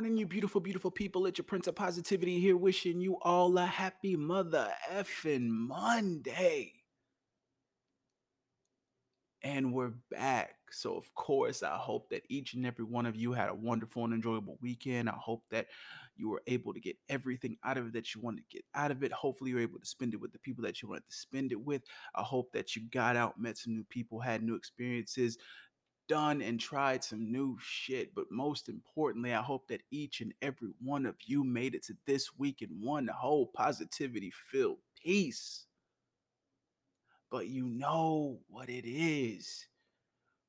beautiful, beautiful people. It's your Prince of Positivity here, wishing you all a happy mother effing Monday. And we're back. So, of course, I hope that each and every one of you had a wonderful and enjoyable weekend. I hope that you were able to get everything out of it that you wanted to get out of it. Hopefully, you're able to spend it with the people that you wanted to spend it with. I hope that you got out, met some new people, had new experiences, done and tried some new shit. But most importantly, I hope that each and every one of you made it to this week in one whole positivity filled peace. But you know what it is.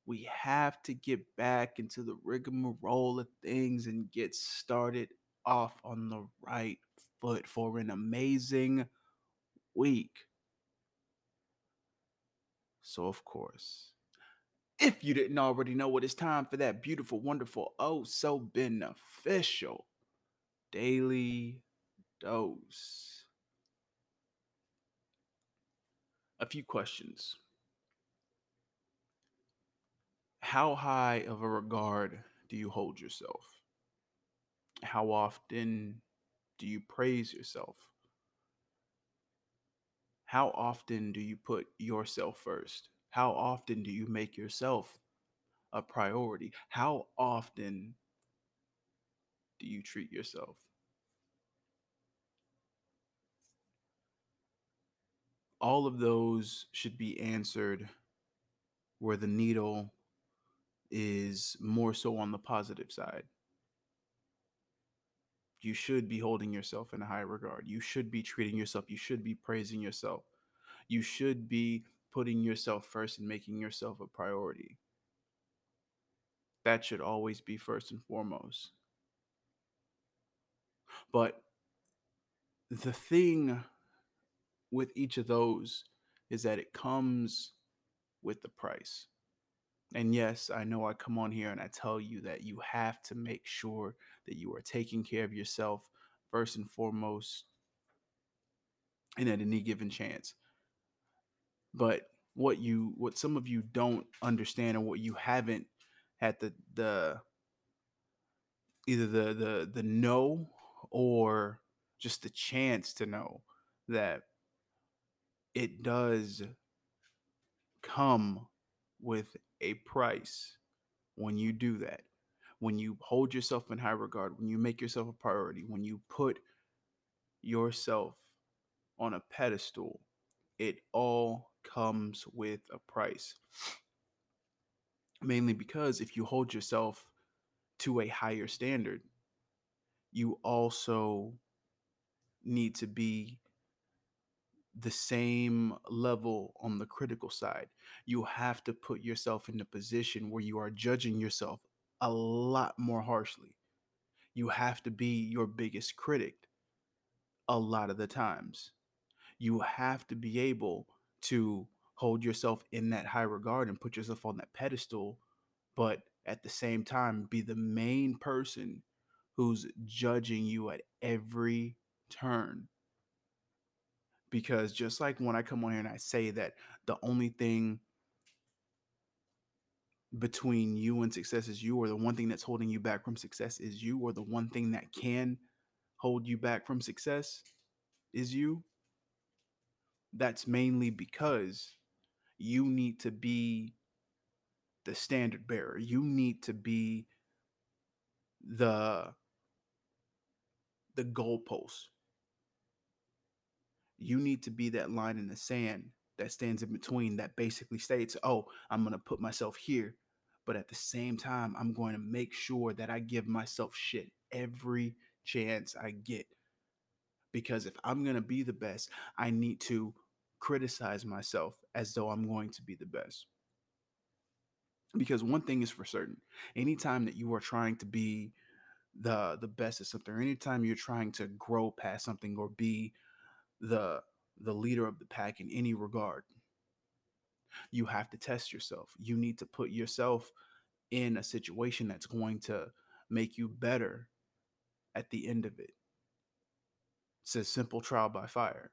We have to get back into the rigmarole of things and get started off on the right foot for an amazing week. So, of course, if you didn't already know what it's time for that beautiful, wonderful, oh so beneficial daily dose. A few questions. How high of a regard do you hold yourself? How often do you praise yourself? How often do you put yourself first? How often do you make yourself a priority? How often do you treat yourself? All of those should be answered where the needle is more so on the positive side. You should be holding yourself in high regard. You should be treating yourself. You should be praising yourself. You should be putting yourself first and making yourself a priority. That should always be first and foremost. But the thing with each of those is that it comes with the price. And yes, I know I come on here and I tell you that you have to make sure that you are taking care of yourself first and foremost and at any given chance. But what you what some of you don't understand and what you haven't had the the either the the the know or just the chance to know that it does come with a price when you do that. When you hold yourself in high regard when you make yourself a priority when you put yourself on a pedestal it all comes with a price. Mainly because if you hold yourself to a higher standard, you also need to be the same level on the critical side. You have to put yourself in a position where you are judging yourself a lot more harshly. You have to be your biggest critic a lot of the times you have to be able to hold yourself in that high regard and put yourself on that pedestal, but at the same time, be the main person who's judging you at every turn. Because just like when I come on here and I say that the only thing between you and success is you, or the one thing that's holding you back from success is you, or the one thing that can hold you back from success is you that's mainly because you need to be the standard bearer. You need to be the the goalpost. You need to be that line in the sand that stands in between that basically states, "Oh, I'm going to put myself here, but at the same time, I'm going to make sure that I give myself shit every chance I get." Because if I'm going to be the best, I need to criticize myself as though I'm going to be the best. Because one thing is for certain, anytime that you are trying to be the the best at something, or anytime you're trying to grow past something or be the the leader of the pack in any regard, you have to test yourself. You need to put yourself in a situation that's going to make you better at the end of it. It's a simple trial by fire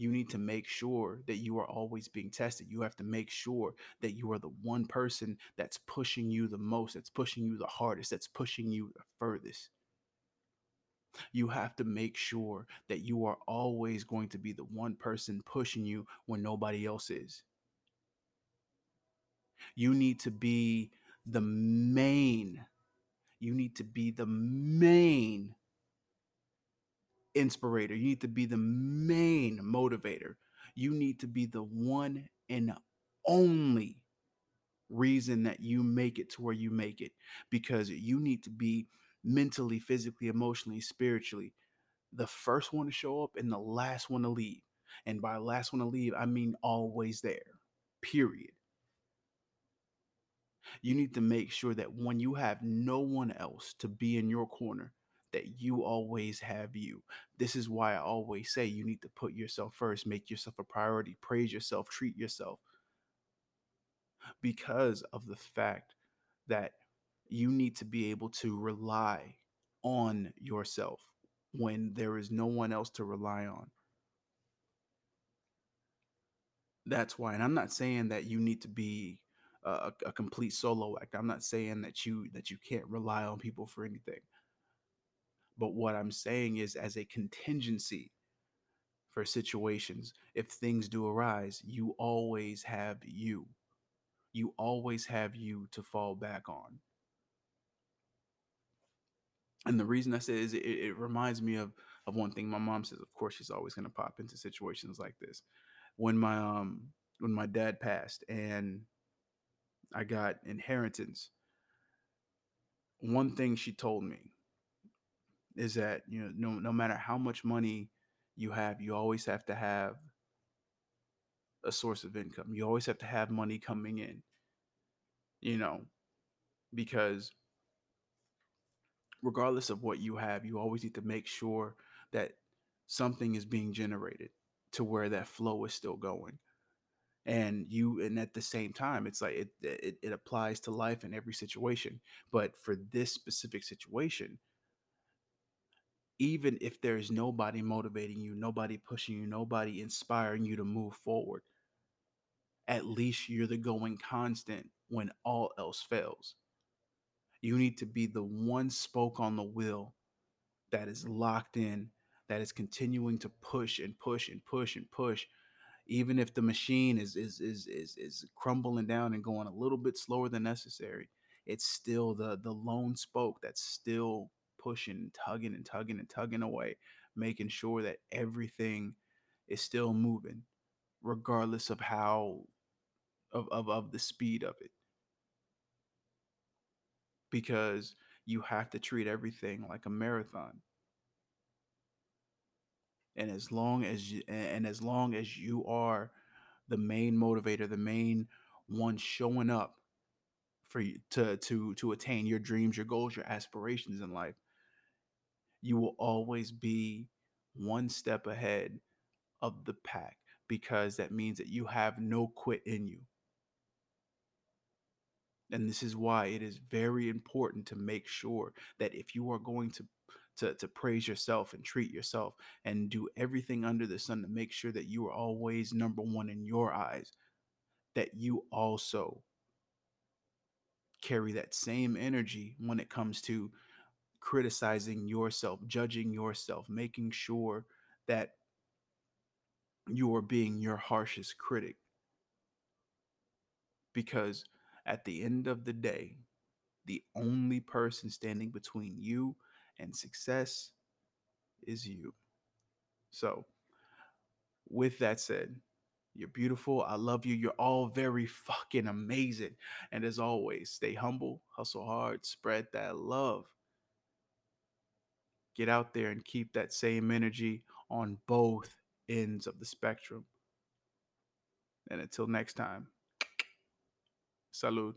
you need to make sure that you are always being tested. You have to make sure that you are the one person that's pushing you the most, that's pushing you the hardest, that's pushing you the furthest. You have to make sure that you are always going to be the one person pushing you when nobody else is. You need to be the main, you need to be the main inspirator. You need to be the main motivator. You need to be the one and only reason that you make it to where you make it because you need to be mentally, physically, emotionally, spiritually the first one to show up and the last one to leave. And by last one to leave, I mean always there. Period. You need to make sure that when you have no one else to be in your corner, that you always have you. This is why I always say you need to put yourself first, make yourself a priority, praise yourself, treat yourself. Because of the fact that you need to be able to rely on yourself when there is no one else to rely on. That's why, and I'm not saying that you need to be a, a complete solo act. I'm not saying that you that you can't rely on people for anything. But what I'm saying is, as a contingency for situations, if things do arise, you always have you. You always have you to fall back on. And the reason I say is it, it reminds me of of one thing my mom says. Of course, she's always going to pop into situations like this. When my um when my dad passed and I got inheritance, one thing she told me is that you know no no matter how much money you have, you always have to have a source of income. You always have to have money coming in. You know, because regardless of what you have, you always need to make sure that something is being generated to where that flow is still going. And you, and at the same time, it's like it, it, it applies to life in every situation. But for this specific situation, even if there's nobody motivating you, nobody pushing you, nobody inspiring you to move forward, at least you're the going constant when all else fails. You need to be the one spoke on the wheel that is locked in, that is continuing to push and push and push and push, even if the machine is is is is, is crumbling down and going a little bit slower than necessary. It's still the the lone spoke that's still pushing, and tugging and tugging and tugging away, making sure that everything is still moving, regardless of how of, of, of the speed of it because you have to treat everything like a marathon. And as long as you, and as long as you are the main motivator, the main one showing up for you to to to attain your dreams, your goals, your aspirations in life, you will always be one step ahead of the pack because that means that you have no quit in you. And this is why it is very important to make sure that if you are going to to, to praise yourself and treat yourself and do everything under the sun to make sure that you are always number one in your eyes, that you also carry that same energy when it comes to criticizing yourself, judging yourself, making sure that you are being your harshest critic. Because at the end of the day, the only person standing between you and success is you. So, with that said, you're beautiful. I love you. You're all very fucking amazing. And as always, stay humble, hustle hard, spread that love. Get out there and keep that same energy on both ends of the spectrum. And until next time. Salud.